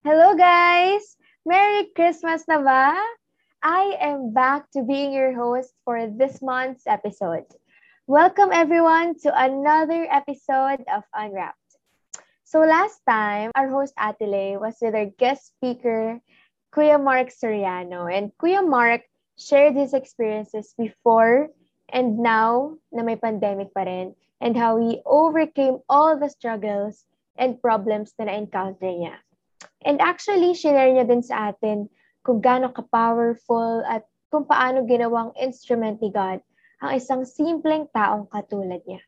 Hello guys! Merry Christmas na ba? I am back to being your host for this month's episode. Welcome everyone to another episode of Unwrapped. So last time, our host Atile was with our guest speaker, Kuya Mark Soriano. And Kuya Mark shared his experiences before and now na may pandemic pa rin and how he overcame all the struggles and problems na na-encounter niya. And actually, share niya din sa atin kung gaano ka-powerful at kung paano ginawang instrument ni God ang isang simpleng taong katulad niya.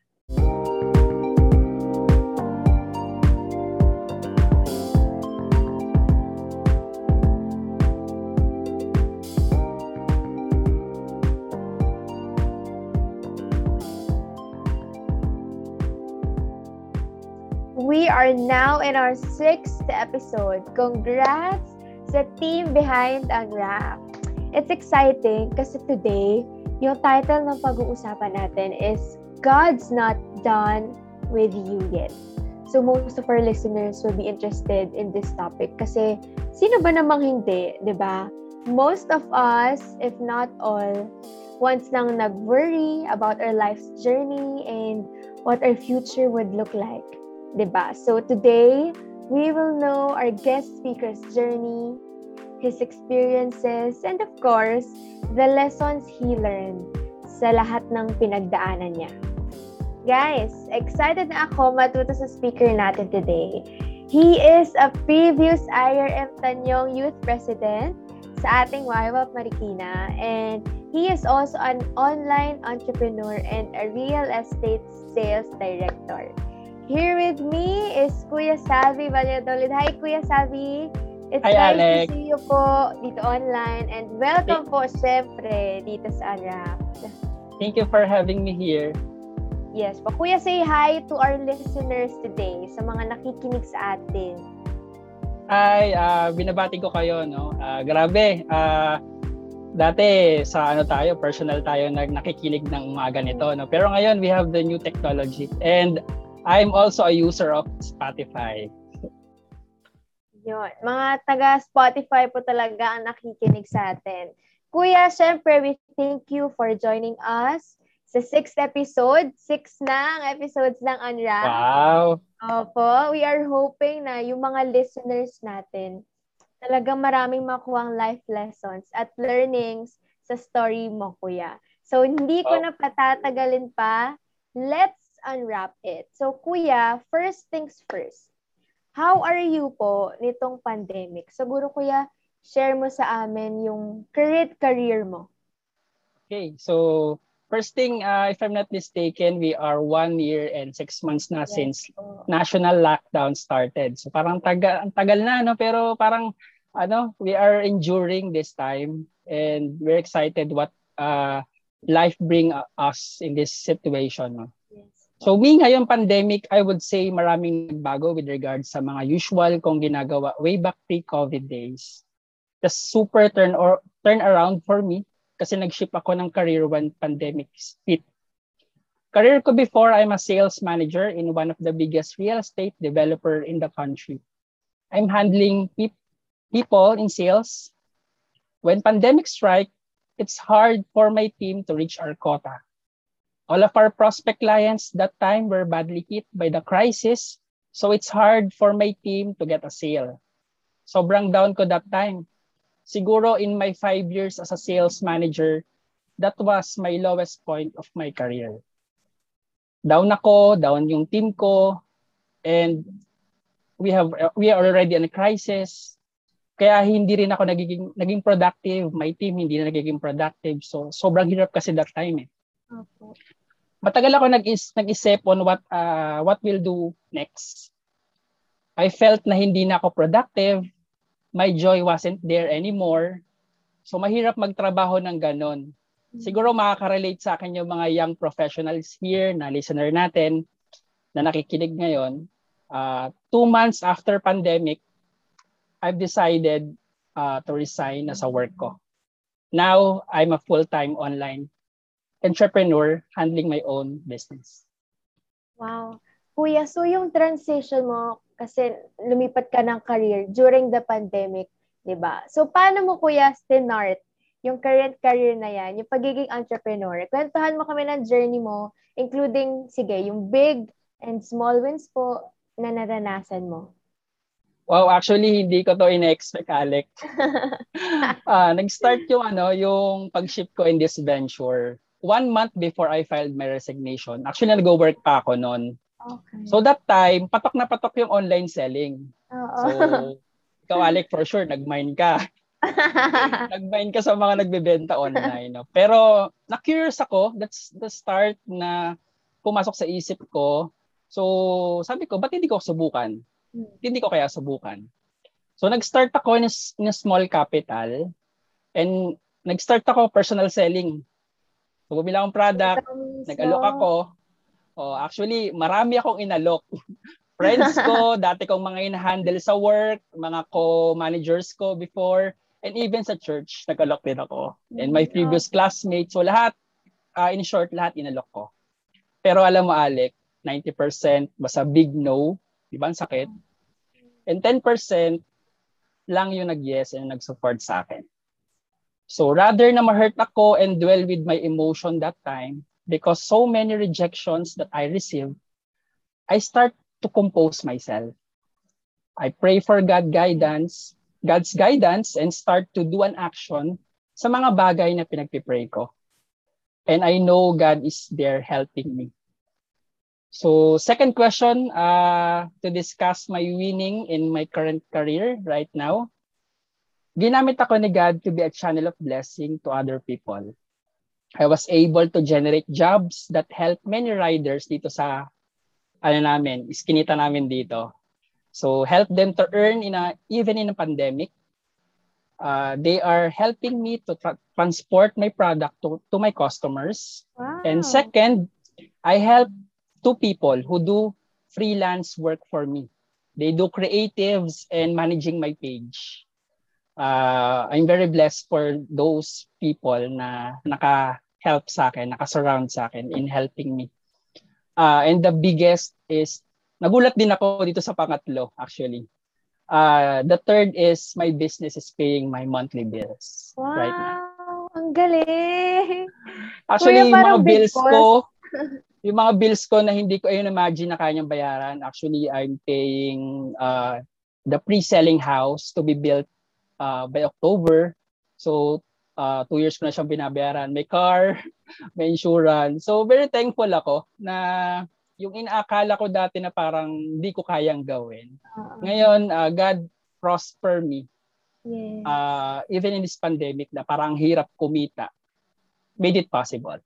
We are now in our sixth episode. Congrats sa team behind Unwrap. It's exciting kasi today, yung title ng pag-uusapan natin is God's Not Done With You Yet. So most of our listeners will be interested in this topic kasi sino ba namang hindi, di ba? Most of us, if not all, once nang nag-worry about our life's journey and what our future would look like. 'Di ba? So today, we will know our guest speaker's journey, his experiences, and of course, the lessons he learned sa lahat ng pinagdaanan niya. Guys, excited na ako matuto sa speaker natin today. He is a previous IRM Tanyong Youth President sa ating YWAP Marikina and he is also an online entrepreneur and a real estate sales director. Here with me is Kuya Savi Valladolid. Hi, Kuya Savi. It's Hi, nice Alex. to see you po dito online. And welcome po, syempre, dito sa Unwrapped. Thank you for having me here. Yes po. Kuya, say hi to our listeners today, sa mga nakikinig sa atin. Ay, ah, binabati ko kayo, no? Ah, grabe. Ah, dati sa ano tayo, personal tayo nag nakikinig ng mga ganito, no? Pero ngayon we have the new technology and I'm also a user of Spotify. Yun. Mga taga Spotify po talaga ang nakikinig sa atin. Kuya, syempre, we thank you for joining us sa sixth episode. Six na ang episodes ng Unwrapped. Wow. Opo, we are hoping na yung mga listeners natin talagang maraming makuhang life lessons at learnings sa story mo, kuya. So, hindi ko Oh. na patatagalin pa. Let's unwrap it. So, kuya, first things first. How are you po nitong pandemic? Siguro, kuya, share mo sa amin yung current career mo. Okay, so first thing, uh, if I'm not mistaken, we are one year and six months na Yes. since national lockdown started. So parang taga, ang tagal na, no? pero parang ano, we are enduring this time and we're excited what uh, life bring us in this situation. No? So me ngayon pandemic, I would say maraming nagbago with regards sa mga usual kong ginagawa way back pre-COVID days. The super turn or turn around for me kasi nag-ship ako ng career when pandemic hit. Career ko before, I'm a sales manager in one of the biggest real estate developer in the country. I'm handling pe- people in sales. When pandemic strike, it's hard for my team to reach our quota. All of our prospect clients that time were badly hit by the crisis, so it's hard for my team to get a sale. Sobrang down ko that time. Siguro in my five years as a sales manager, that was my lowest point of my career. Down ako, down yung team ko, and we have we are already in a crisis. Kaya hindi rin ako nagiging naging productive, my team hindi na nagiging productive. So sobrang hirap kasi that time eh. Opo. Matagal ako nag-is, nag-isip on what uh, what will do next. I felt na hindi na ako productive. My joy wasn't there anymore. So mahirap magtrabaho ng ganon. Siguro makaka-relate sa akin yung mga young professionals here na listener natin na nakikinig ngayon. Uh, two months after pandemic, I've decided uh, to resign na sa work ko. Now, I'm a full-time online entrepreneur handling my own business. Wow. Kuya, so yung transition mo, kasi lumipat ka ng career during the pandemic, 'di ba? So paano mo kuya stinart yung current career na yan, yung pagiging entrepreneur? Kwentuhan mo kami ng journey mo, including sige, yung big and small wins po na naranasan mo. Wow, actually hindi ko to in-expect, Alec. uh, nag-start yung ano, yung pag-ship ko in this venture. One month before I filed my resignation. Actually, nag-work pa ako noon. Okay. So that time, patok na patok yung online selling. Oo. So, ikaw Alec, for sure, nag-mine ka. nag-mine ka sa mga nagbebenta online. No? Pero, na-curious ako. That's the start na pumasok sa isip ko. So, sabi ko, ba't hindi ko subukan? Hmm. Hindi ko kaya subukan. So nag-start ako in a, in a small capital and nag-start ako personal selling. So bumili akong product, nag-alok ako. Oh, actually, marami akong inalok. Friends ko, dati kong mga in-handle sa work, mga co-managers ko before, and even sa church, nag-alok din ako. And my previous classmates, so lahat, uh, in short, lahat inalok ko. Pero alam mo, Alec, 90% basta big no, Di ba? Ang sakit. And 10% lang yung nag-yes and nag-support sa akin. So rather na ma-hurt ako and dwell with my emotion that time, because so many rejections that I received, I start to compose myself. I pray for God guidance, God's guidance and start to do an action sa mga bagay na pinagpipray ko. And I know God is there helping me. So second question uh, to discuss my winning in my current career right now. Ginamit ako ni God to be a channel of blessing to other people. I was able to generate jobs that help many riders dito sa ano namin, iskinita namin dito. So help them to earn in a even in a pandemic. Uh, they are helping me to tra- transport my product to, to my customers. Wow. And second, I help two people who do freelance work for me. They do creatives and managing my page. Uh, I'm very blessed for those people na naka-help sa akin, naka-surround sa akin in helping me. Uh, and the biggest is, nagulat din ako dito sa pangatlo actually. Uh, the third is my business is paying my monthly bills wow, right now. Ang galing! Actually, Kuya, yung mga bills ko, yung mga bills ko na hindi ko ayun imagine na kanyang bayaran, actually I'm paying uh, the pre-selling house to be built uh, by October. So, uh, two years ko na siyang binabayaran. May car, may insurance. So, very thankful ako na yung inaakala ko dati na parang hindi ko kayang gawin. Uh-huh. Ngayon, uh, God prosper me. Yes. Uh, even in this pandemic na parang hirap kumita, made it possible.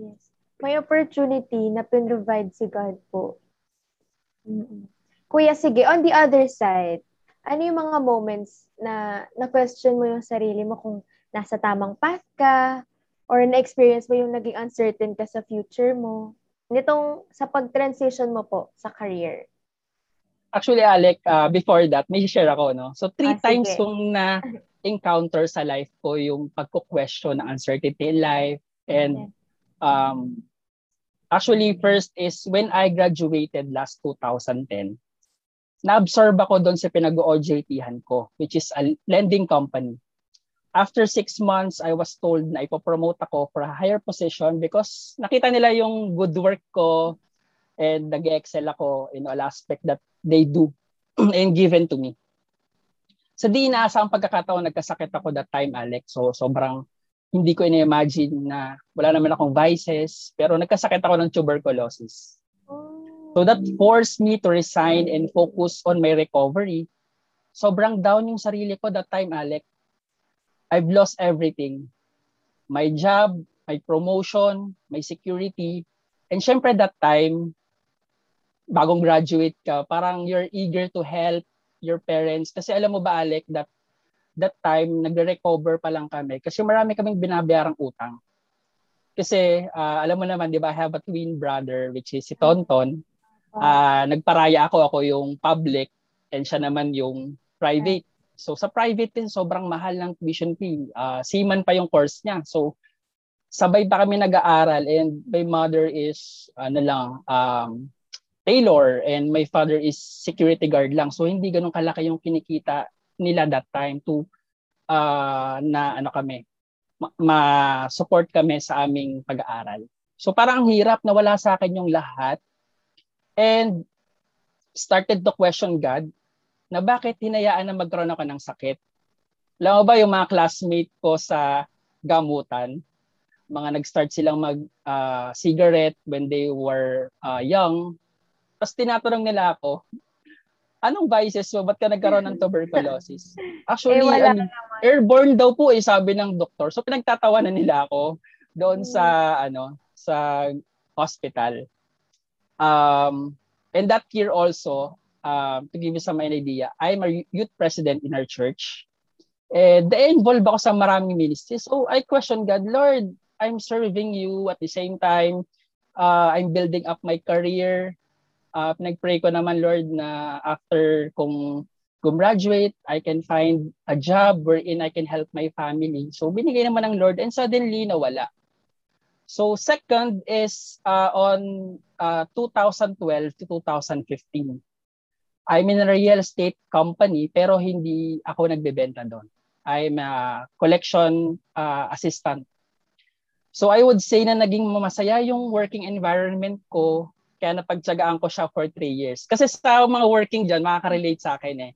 Yes may opportunity na pin-provide si God po. Mm-mm. Kuya, sige, on the other side, ano yung mga moments na na-question mo yung sarili mo kung nasa tamang path ka or na-experience mo yung naging uncertain ka sa future mo? Nitong sa pag-transition mo po sa career. Actually, Alec, uh, before that, may share ako, no? So, three ah, times sige. kong na-encounter sa life ko yung pagko-question ng uncertainty in life and um, Actually, first is when I graduated last 2010, na-absorb ako doon sa pinag-OJT-han ko, which is a lending company. After six months, I was told na ipopromote ako for a higher position because nakita nila yung good work ko and nag-excel ako in all aspect that they do and given to me. Sa di inaasang pagkakataon, nagkasakit ako that time, Alex. So, sobrang hindi ko ina-imagine na wala naman akong vices, pero nagkasakit ako ng tuberculosis. So that forced me to resign and focus on my recovery. Sobrang down yung sarili ko that time, Alec. I've lost everything. My job, my promotion, my security. And syempre that time, bagong graduate ka, parang you're eager to help your parents. Kasi alam mo ba, Alec, that that time, nagre-recover pa lang kami kasi marami kaming binabayarang utang. Kasi uh, alam mo naman, di ba, I have a twin brother which is si Tonton. Uh, nagparaya ako, ako yung public and siya naman yung private. So sa private din, sobrang mahal ng tuition fee. Uh, seaman pa yung course niya. So sabay pa kami nag-aaral and my mother is ano lang um tailor and my father is security guard lang. So hindi ganun kalaki yung kinikita nila that time to uh, na ano kami ma-support kami sa aming pag-aaral. So parang ang hirap na wala sa akin yung lahat and started to question God na bakit hinayaan na magkaroon ako ng sakit. Alam mo ba yung mga classmate ko sa gamutan, mga nag-start silang mag uh, cigarette when they were uh, young. Tapos tinatanong nila ako, anong vices mo? Ba't ka nagkaroon ng tuberculosis? Actually, eh, ano, airborne daw po eh, sabi ng doktor. So pinagtatawanan nila ako doon hmm. sa ano sa hospital. Um, and that year also, um, to give you some idea, I'm a youth president in our church. And involved ako sa maraming ministries. So I question God, Lord, I'm serving you at the same time. Uh, I'm building up my career. Uh, pinag-pray ko naman, Lord, na after kung gumraduate, I can find a job wherein I can help my family. So binigay naman ng Lord and suddenly nawala. So second is uh, on uh, 2012 to 2015. I'm in a real estate company pero hindi ako nagbebenta doon. I'm a collection uh, assistant. So I would say na naging masaya yung working environment ko kaya napagtsagaan ko siya for three years. Kasi sa mga working dyan, makaka-relate sa akin eh.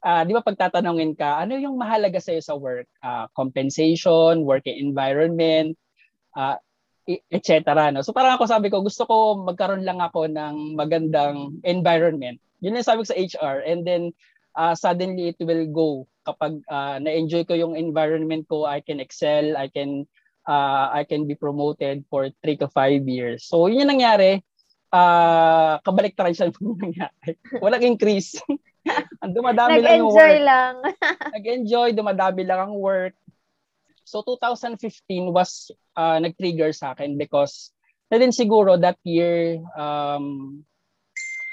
Uh, di ba pagtatanungin ka, ano yung mahalaga sa'yo sa work? Uh, compensation, working environment, uh, etc. No? So parang ako sabi ko, gusto ko magkaroon lang ako ng magandang environment. Yun yung sabi ko sa HR. And then uh, suddenly it will go. Kapag uh, na-enjoy ko yung environment ko, I can excel, I can uh, I can be promoted for 3 to 5 years. So yun yung nangyari. Uh, kabaliktaran siya yung nangyari. Walang increase. dumadami lang yung work. Nag-enjoy lang. Nag-enjoy, dumadami lang ang work. So 2015 was uh, nag-trigger sa akin because na din siguro that year um,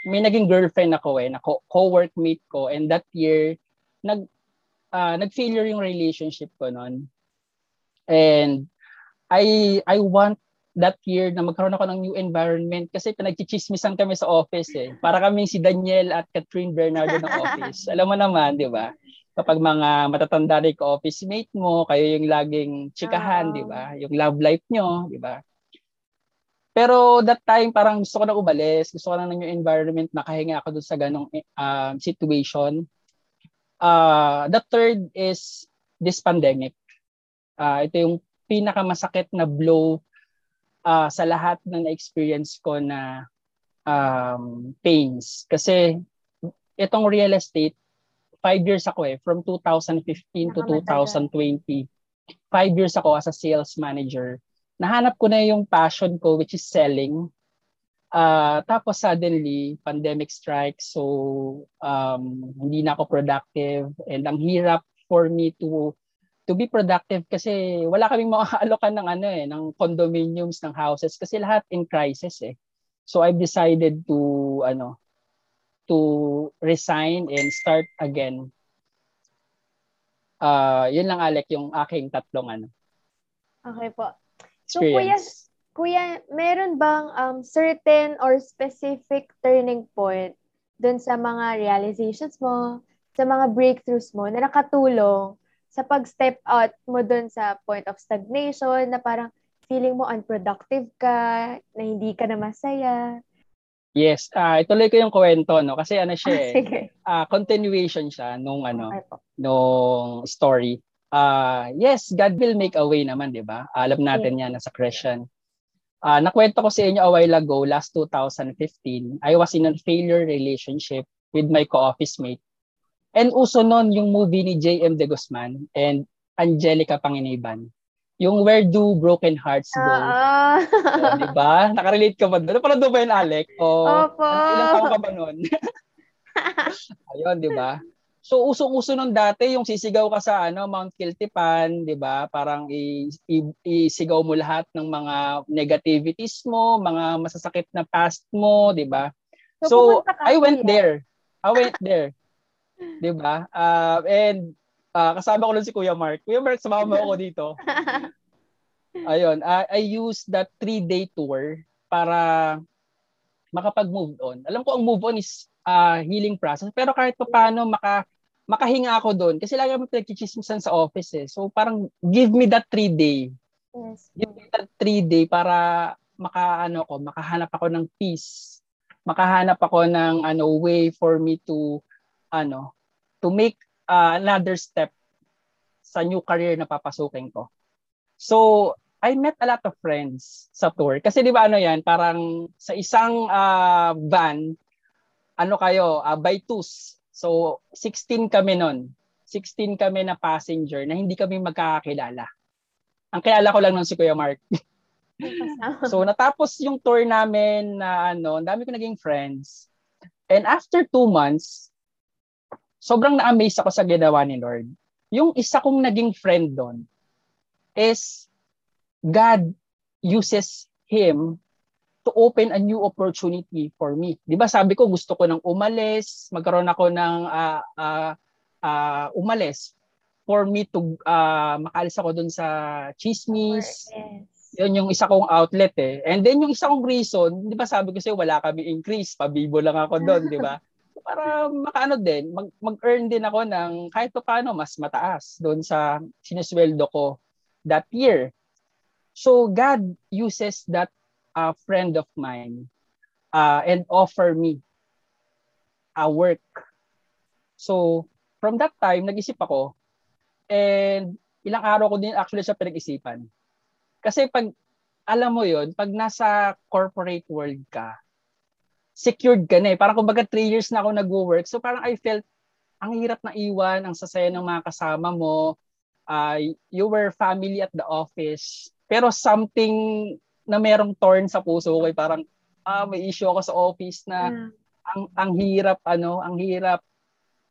may naging girlfriend ako eh, na co-workmate ko and that year nag uh, nag-failure yung relationship ko noon. And I I want that year na magkaroon ako ng new environment kasi pinagchichismisan kami sa office eh. Para kaming si Daniel at Catherine Bernardo ng office. Alam mo naman, di ba? Kapag mga matatanda rin ka office mate mo, kayo yung laging chikahan, oh. di ba? Yung love life nyo, di ba? Pero that time, parang gusto ko na umalis. Gusto ko na ng environment, nakahinga ako dun sa ganong uh, situation. Uh, the third is this pandemic. Uh, ito yung pinakamasakit na blow uh, sa lahat ng na-experience ko na um, pains. Kasi itong real estate, five years ako eh, from 2015 to 2020. Five years ako as a sales manager. Nahanap ko na yung passion ko which is selling. Uh, tapos suddenly, pandemic strikes. So, um, hindi na ako productive. And ang hirap for me to to be productive kasi wala kaming makaalokan ng ano eh, ng condominiums, ng houses kasi lahat in crisis eh. So I've decided to ano, to resign and start again. Uh, yun lang Alec yung aking tatlong ano. Okay po. So kuya, kuya, meron bang um, certain or specific turning point dun sa mga realizations mo, sa mga breakthroughs mo na nakatulong sa pag-step out mo dun sa point of stagnation na parang feeling mo unproductive ka, na hindi ka na masaya. Yes, uh, ituloy ko yung kwento no kasi ano siya ah, eh, uh, continuation siya nung ano okay nung story. Uh, yes, God will make a way naman, 'di ba? Alam natin yeah. 'yan sa Christian. Uh, nakwento ko sa inyo a while ago, last 2015, I was in a failure relationship with my co-office mate. And uso noon yung movie ni J.M. De Guzman and Angelica Panginiban. Yung Where Do Broken Hearts Go. Uh, oh, di ba? Nakarelate ka ba doon? Parang doon ba yun, Alec? O, Opo. Ilang taon ka ba noon? Ayun, di ba? So usong-uso nung dati yung sisigaw ka sa ano Mount Kiltipan, 'di ba? Parang i, i, isigaw mo lahat ng mga negativities mo, mga masasakit na past mo, 'di ba? So, so I went there. I went there. 'Di ba? Uh, and uh, kasama ko lang si Kuya Mark. Kuya Mark, sumama mo ako dito. Ayun, uh, I used that three-day tour para makapag-move on. Alam ko ang move on is uh, healing process, pero kahit pa paano maka makahinga ako doon kasi lagi kami pinagchichismisan sa office eh. So parang give me that three day. Yes. Give me that three day para maka ano ko, makahanap ako ng peace. Makahanap ako ng ano way for me to ano to make uh, another step sa new career na papasukin ko. So, I met a lot of friends sa tour. Kasi di ba ano yan, parang sa isang uh, van, ano kayo, uh, by twos. So, 16 kami nun. 16 kami na passenger na hindi kami magkakakilala. Ang kilala ko lang nun si Kuya Mark. so, natapos yung tour namin na ano, ang dami ko naging friends. And after two months, sobrang na-amaze ako sa ginawa ni Lord. Yung isa kong naging friend doon is God uses him to open a new opportunity for me. 'Di ba sabi ko gusto ko nang umalis, magkaroon ako ng uh, uh, uh, umalis for me to uh, makalis ako dun sa chismis. Yes. Yun yung isa kong outlet eh. And then yung isa kong reason, 'di ba sabi ko sa'yo wala kami increase, pabibo lang ako doon, 'di ba? Para makaano din, mag, mag-earn din ako ng kahit pa paano mas mataas doon sa sinesweldo ko that year. So God uses that uh, friend of mine uh, and offer me a work. So from that time, nag-isip ako and ilang araw ko din actually sa pinag-isipan. Kasi pag alam mo yon pag nasa corporate world ka, secured ka na eh. Parang kumbaga three years na ako nag-work. So parang I felt ang hirap na iwan, ang sasaya ng mga kasama mo. Uh, you were family at the office. Pero something na merong torn sa puso ko, parang ah, may issue ako sa office na mm. ang ang hirap ano, ang hirap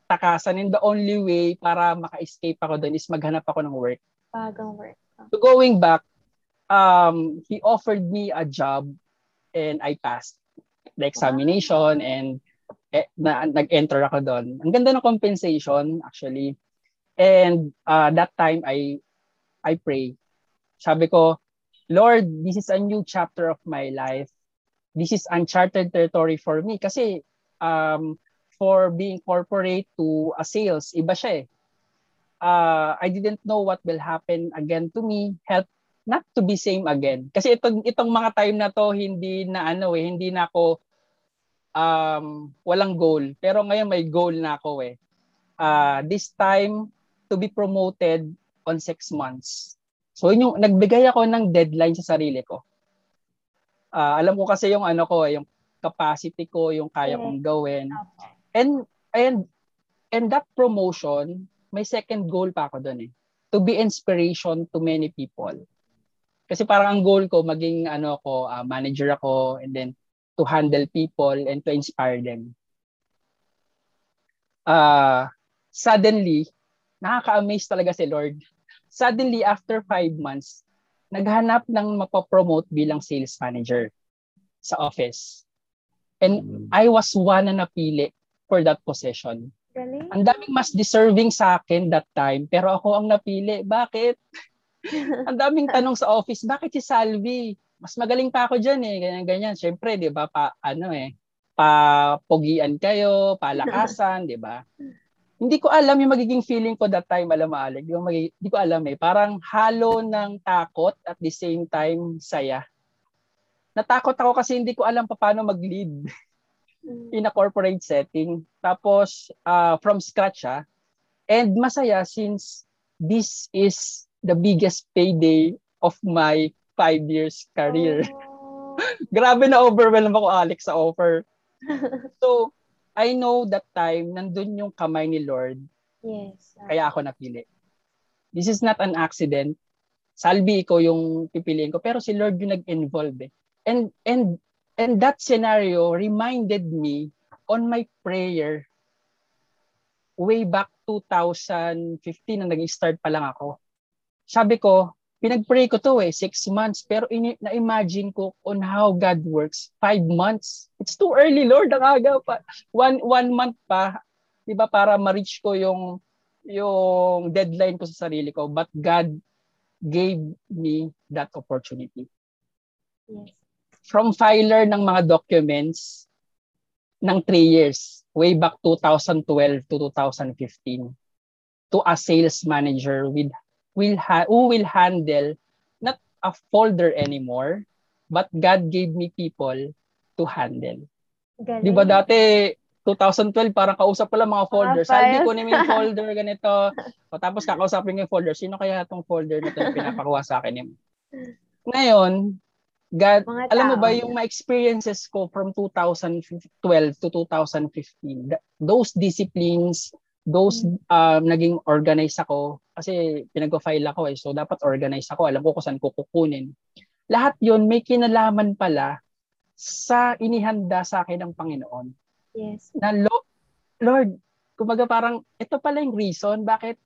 takasan and the only way para maka-escape ako doon is maghanap ako ng work. Bagong work. So going back, um, he offered me a job and I passed the examination and eh, na, nag-enter ako doon. Ang ganda ng compensation actually. And uh, that time I I pray sabi ko, Lord, this is a new chapter of my life. This is uncharted territory for me. Kasi um, for being corporate to a sales, iba siya eh. Uh, I didn't know what will happen again to me. Help not to be same again. Kasi itong itong mga time na to hindi na ano eh, hindi na ako um walang goal. Pero ngayon may goal na ako eh. Uh, this time to be promoted on six months. So yun yung nagbigay ako ng deadline sa sarili ko. Uh, alam ko kasi yung ano ko, yung capacity ko, yung kaya kong gawin. And and and that promotion, may second goal pa ako doon eh. To be inspiration to many people. Kasi parang ang goal ko maging ano ko, uh, manager ako and then to handle people and to inspire them. Uh, suddenly, nakaka-amaze talaga si Lord Suddenly, after five months, naghanap ng mapapromote bilang sales manager sa office. And mm. I was one na napili for that position. Really? Ang daming mas deserving sa akin that time, pero ako ang napili. Bakit? ang daming tanong sa office, bakit si Salvi? Mas magaling pa ako diyan eh, ganyan-ganyan. Syempre, 'di ba, pa ano eh, pa pogian kayo, palakasan, 'di ba? hindi ko alam yung magiging feeling ko that time, alam mo, Alec. Yung magiging, hindi ko alam eh. Parang halo ng takot at the same time saya. Natakot ako kasi hindi ko alam paano mag-lead hmm. in a corporate setting. Tapos, uh, from scratch ah. And masaya since this is the biggest payday of my five years career. Oh. Grabe na overwhelm ako, Alex, sa offer. so, I know that time, nandun yung kamay ni Lord. Yes. Kaya ako napili. This is not an accident. Salbi ko yung pipiliin ko, pero si Lord yung nag-involve eh. And, and, and that scenario reminded me on my prayer way back 2015 na nag-start pa lang ako. Sabi ko, pinag-pray ko to eh, six months. Pero in, na-imagine ko on how God works, five months. It's too early, Lord. Ang aga pa. One, one month pa. Di ba, para ma-reach ko yung, yung deadline ko sa sarili ko. But God gave me that opportunity. Yes. from filer ng mga documents ng 3 years, way back 2012 to 2015, to a sales manager with will ha- who will handle not a folder anymore, but God gave me people to handle. Galing. Di ba dati, 2012, parang kausap lang mga folder. Mga Sabi files. ko naman yung folder, ganito. O, tapos kakausapin ko yung folder. Sino kaya itong folder na ito na pinapakuha sa akin? Ngayon, God, Mga alam mo ba yung mga experiences ko from 2012 to 2015, th- those disciplines, those Mm. um, naging organize ako, kasi pinag-file ako eh, so dapat organize ako, alam ko kung saan ko kukunin. Lahat yon may kinalaman pala sa inihanda sa akin ng Panginoon. Yes. Na Lo- Lord, kumbaga parang ito pala yung reason bakit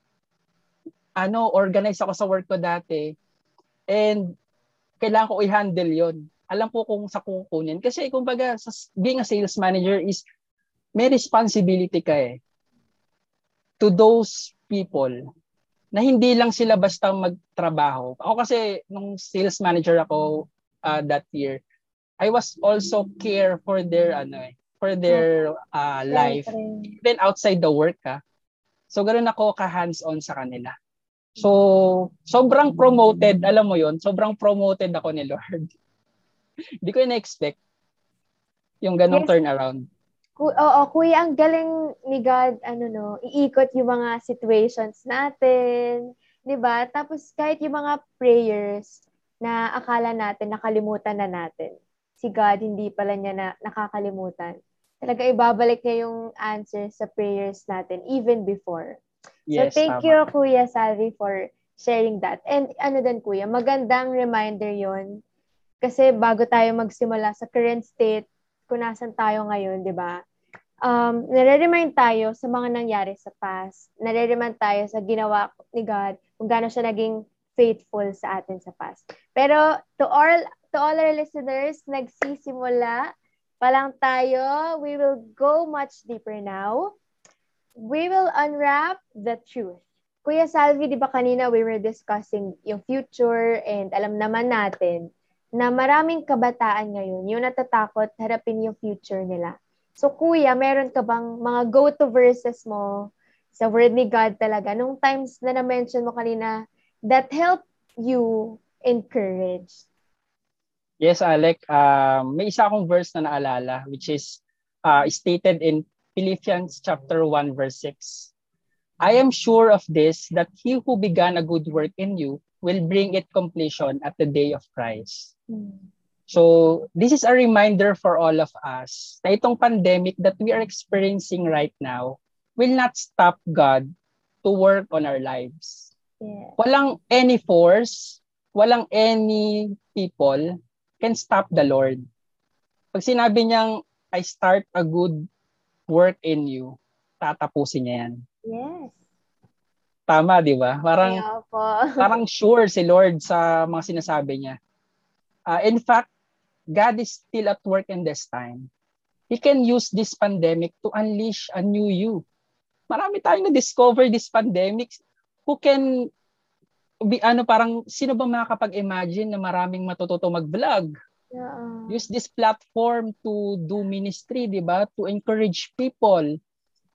ano, organize ako sa work ko dati. And kailangan ko i-handle yon. Alam ko kung sa kukunin. Kasi kumbaga, sa, being a sales manager is may responsibility ka eh to those people na hindi lang sila basta magtrabaho. Ako kasi, nung sales manager ako uh, that year, I was also care for their ano eh, for their uh, life then outside the work ka. So ganoon ako ka hands-on sa kanila. So sobrang promoted, alam mo 'yon, sobrang promoted ako ni Lord. Hindi ko na-expect yung ganong Yes. turnaround. Ku- Oo, kuya, ang galing ni God, ano no, iikot yung mga situations natin, 'di ba? Tapos kahit yung mga prayers na akala natin nakalimutan na natin. Si God hindi pala niya na nakakalimutan. Talaga ibabalik niya yung answer sa prayers natin even before. Yes, so thank tama. you Kuya Salvi for sharing that. And ano din Kuya, magandang reminder 'yon. Kasi bago tayo magsimula sa current state, kung nasan tayo ngayon, 'di ba? Um, nare-remind tayo sa mga nangyari sa past. Nare-remind tayo sa ginawa ni God, kung gaano siya naging faithful sa atin sa past. Pero to all to all our listeners, nagsisimula pa lang tayo. We will go much deeper now. We will unwrap the truth. Kuya Salvi, di ba kanina we were discussing yung future and alam naman natin na maraming kabataan ngayon yung natatakot harapin yung future nila. So kuya, meron ka bang mga go-to verses mo sa word ni God talaga nung times na na-mention mo kanina that help you encourage? Yes, Alec. Um, may isa akong verse na naalala which is uh, stated in Philippians chapter 1 verse 6. I am sure of this that he who began a good work in you will bring it completion at the day of Christ. So, this is a reminder for all of us na itong pandemic that we are experiencing right now will not stop God to work on our lives. Yeah. Walang any force, walang any people can stop the Lord. Pag sinabi niyang, I start a good work in you, tatapusin niya yan. Yes. Tama, di ba? Parang, po. parang sure si Lord sa mga sinasabi niya. Uh, in fact, God is still at work in this time. He can use this pandemic to unleash a new you. Marami tayong na-discover this pandemic who can be ano parang sino ba makakapag-imagine na maraming matututo mag-vlog? Yeah. Use this platform to do ministry, 'di ba? To encourage people.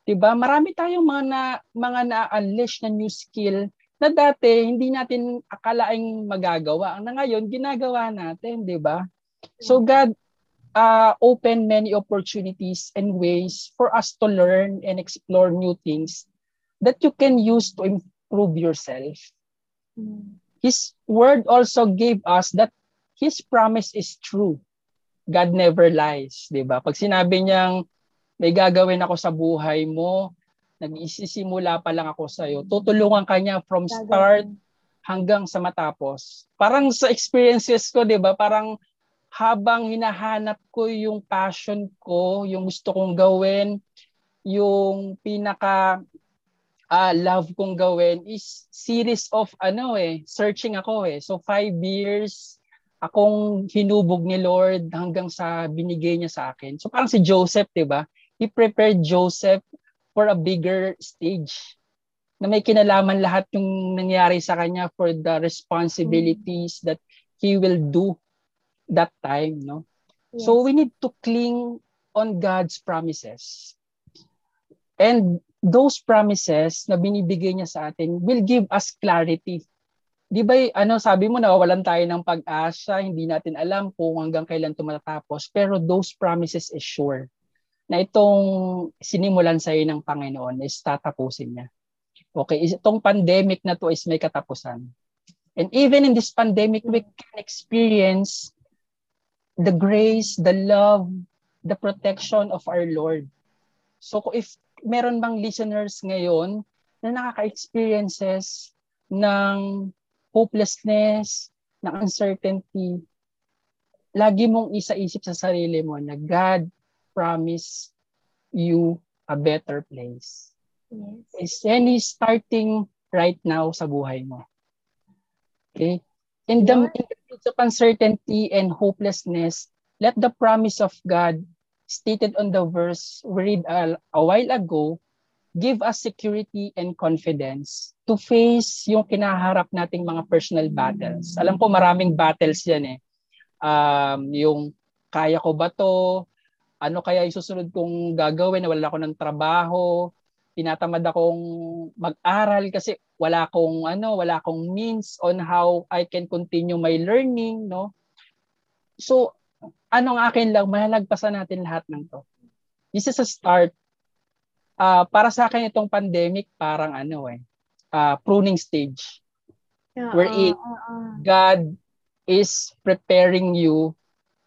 'Di ba? Marami tayong mga na, mga na-unleash na new skill na dati hindi natin akalaing magagawa. Na ngayon ginagawa natin, 'di ba? So God uh, open many opportunities and ways for us to learn and explore new things that you can use to improve yourself. Mm. His word also gave us that His promise is true. God never lies, 'di ba? Pag sinabi niyang may gagawin ako sa buhay mo, nag-isisimula pa lang ako sa iyo. Tutulungan ka niya from start hanggang sa matapos. Parang sa experiences ko, 'di ba? Parang habang hinahanap ko yung passion ko, yung gusto kong gawin, yung pinaka uh, love kong gawin is series of ano eh, searching ako eh. So five years akong hinubog ni Lord hanggang sa binigay niya sa akin. So parang si Joseph, 'di ba? He prepared Joseph for a bigger stage na may kinalaman lahat yung nangyari sa kanya for the responsibilities that he will do that time, no? Yes. So we need to cling on God's promises. And those promises na binibigay niya sa atin will give us clarity. Di ba, ano, sabi mo, nawawalan tayo ng pag-asa, hindi natin alam kung hanggang kailan ito matatapos, pero those promises is sure na itong sinimulan sa iyo ng Panginoon is tatapusin niya. Okay, itong pandemic na to is may katapusan. And even in this pandemic, we can experience the grace, the love, the protection of our Lord. So if meron bang listeners ngayon na nakaka-experiences ng hopelessness, ng uncertainty, lagi mong isa-isip sa sarili mo na God promise you a better place. Yes. And He's starting right now sa buhay mo. Okay? In the, in the midst of uncertainty and hopelessness, let the promise of God stated on the verse we read a, a while ago give us security and confidence to face yung kinaharap nating mga personal battles. Alam ko maraming battles yan eh. Um, yung kaya ko ba to? Ano kaya yung susunod kong gagawin na wala ako ng trabaho, tinatamad akong mag-aral kasi wala akong ano, wala akong means on how I can continue my learning, no? So, anong akin lang, mahalagpasan natin lahat ng to. This is a start. Uh, para sa akin itong pandemic parang ano eh, uh, pruning stage. Yeah, where uh, uh, uh. God is preparing you,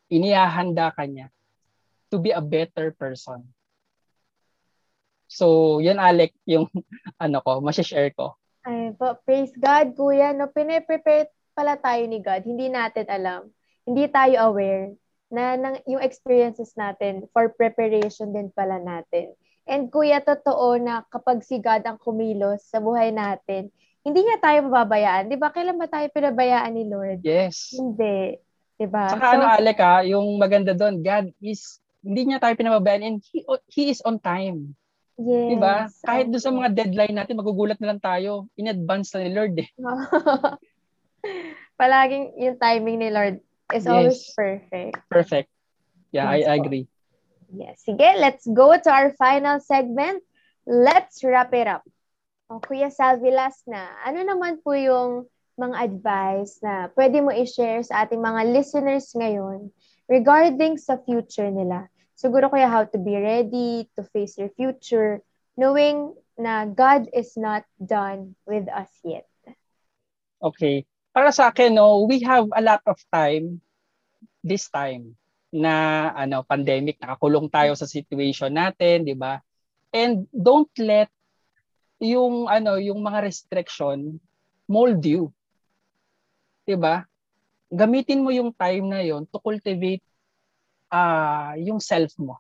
inihahanda ka niya to be a better person. So, yun Alec, yung ano ko, masya-share ko. Ay, po, praise God, kuya. No, pine-prepare pala tayo ni God. Hindi natin alam. Hindi tayo aware na ng, yung experiences natin for preparation din pala natin. And kuya, totoo na kapag si God ang kumilos sa buhay natin, hindi niya tayo mababayaan. Di ba? Kailan ba tayo pinabayaan ni Lord? Yes. Hindi. Di ba? Saka so, ano, Alec ha, yung maganda doon, God is hindi niya tayo pinababayaan and he, he is on time. Yes. Diba? Kahit doon sa mga deadline natin, magugulat na lang tayo. In advance na ni Lord eh. Palaging yung timing ni Lord is yes. always perfect. Perfect. Yeah, yes, I, I agree. Yes. Sige, let's go to our final segment. Let's wrap it up. O, Kuya Salvi, last na. Ano naman po yung mga advice na pwede mo i-share sa ating mga listeners ngayon regarding sa future nila. Siguro kaya how to be ready to face your future, knowing na God is not done with us yet. Okay. Para sa akin, no, we have a lot of time this time na ano pandemic nakakulong tayo sa situation natin, 'di ba? And don't let yung ano yung mga restriction mold you. 'Di ba? gamitin mo yung time na yon to cultivate uh, yung self mo.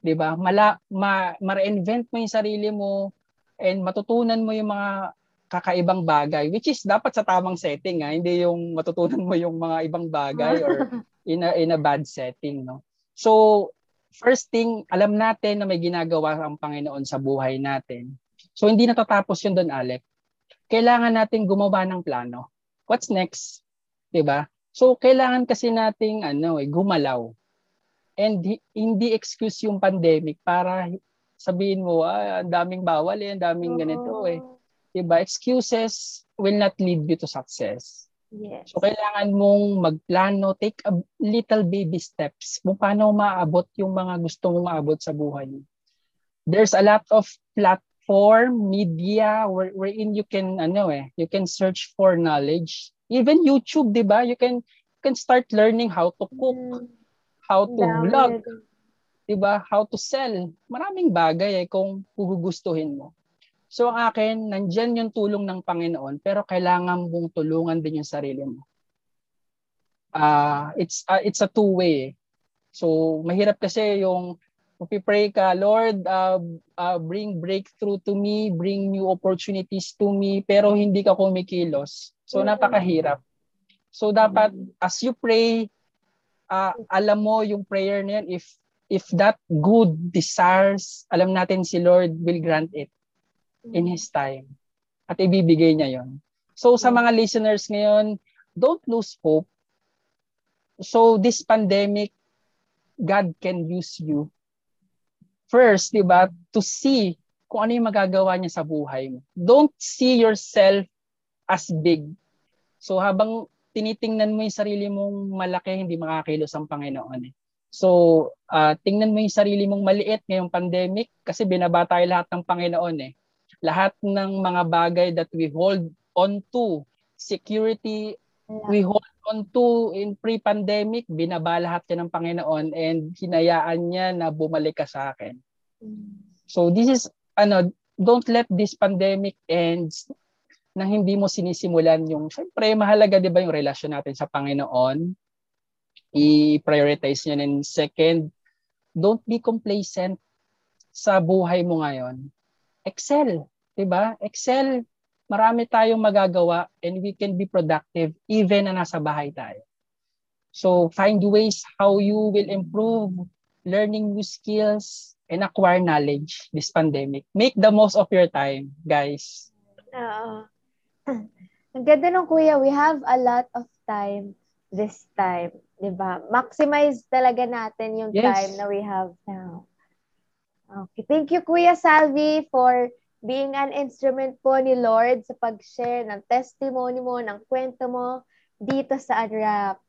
'Di ba? Mala ma, ma-reinvent mo yung sarili mo and matutunan mo yung mga kakaibang bagay which is dapat sa tamang setting ha? Ah. hindi yung matutunan mo yung mga ibang bagay or in a, in a bad setting no so first thing alam natin na may ginagawa ang Panginoon sa buhay natin so hindi natatapos yun doon Alec kailangan natin gumawa ng plano what's next 'di ba? So kailangan kasi nating ano eh gumalaw. And hindi excuse yung pandemic para sabihin mo, ah, ang daming bawal eh, ang daming ganito eh. 'Di ba? Excuses will not lead you to success. Yes. So kailangan mong magplano, take a little baby steps kung paano maabot yung mga gusto mong maabot sa buhay. There's a lot of platform, media where, wherein you can ano eh, you can search for knowledge Even YouTube, 'di ba? You can you can start learning how to cook, mm. How to Dami. vlog, 'di ba? How to sell. Maraming bagay eh kung gugustuhin mo. So ang akin, nandiyan yung tulong ng Panginoon, pero kailangan mong tulungan din yung sarili mo. Uh, it's uh, it's a two way. Eh. So mahirap kasi yung pray ka, Lord, uh, uh, bring breakthrough to me, bring new opportunities to me, pero hindi ka kumikilos. So napakahirap. So dapat as you pray, uh, alam mo yung prayer na yan, if if that good desires, alam natin si Lord will grant it in His time. At ibibigay niya yon. So sa mga listeners ngayon, don't lose hope. So this pandemic God can use you. First, di ba, to see kung ano yung magagawa niya sa buhay mo. Don't see yourself as big. So habang tinitingnan mo yung sarili mong malaki, hindi makakilos ang Panginoon. Eh. So, uh, tingnan mo yung sarili mong maliit ngayong pandemic kasi binaba tayo lahat ng Panginoon eh. Lahat ng mga bagay that we hold on to, security, we hold on to in pre-pandemic, binaba lahat yan ng Panginoon and hinayaan niya na bumalik ka sa akin. Mm. So this is, ano, don't let this pandemic end nang hindi mo sinisimulan yung, syempre, mahalaga di ba yung relasyon natin sa Panginoon? I-prioritize nyo. And second, don't be complacent sa buhay mo ngayon. Excel, di ba? Excel, marami tayong magagawa and we can be productive even na nasa bahay tayo. So find ways how you will improve learning new skills and acquire knowledge this pandemic. Make the most of your time, guys. Oo. Ang ganda nung kuya, we have a lot of time this time. Di ba? Maximize talaga natin yung yes. time na we have now. Okay. Thank you, Kuya Salvi, for being an instrument po ni Lord sa pag-share ng testimony mo, ng kwento mo dito sa Unwrapped.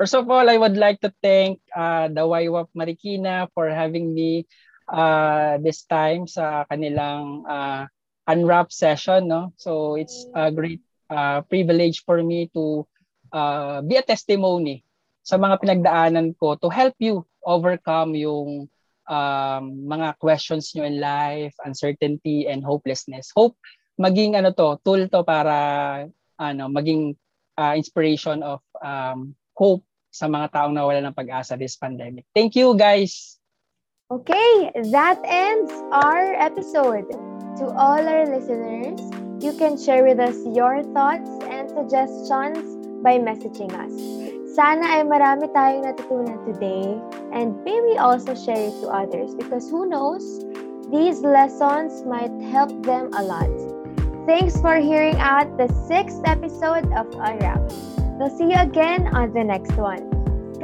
First of all, I would like to thank uh, the YWAP Marikina for having me uh, this time sa kanilang uh, unwrap session no so it's a great uh, privilege for me to uh, be a testimony sa mga pinagdaanan ko to help you overcome yung um, mga questions nyo in life, uncertainty and hopelessness. Hope maging ano to, tool to para ano, maging uh, inspiration of um, hope sa mga taong nawala ng pag-asa this pandemic. Thank you guys. Okay, that ends our episode. To all our listeners, you can share with us your thoughts and suggestions by messaging us. Sana ay marami tayong natutunan today and may we also share it to others because who knows, these lessons might help them a lot. Thanks for hearing out the sixth episode of Unwrap. We'll see you again on the next one.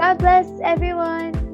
God bless everyone.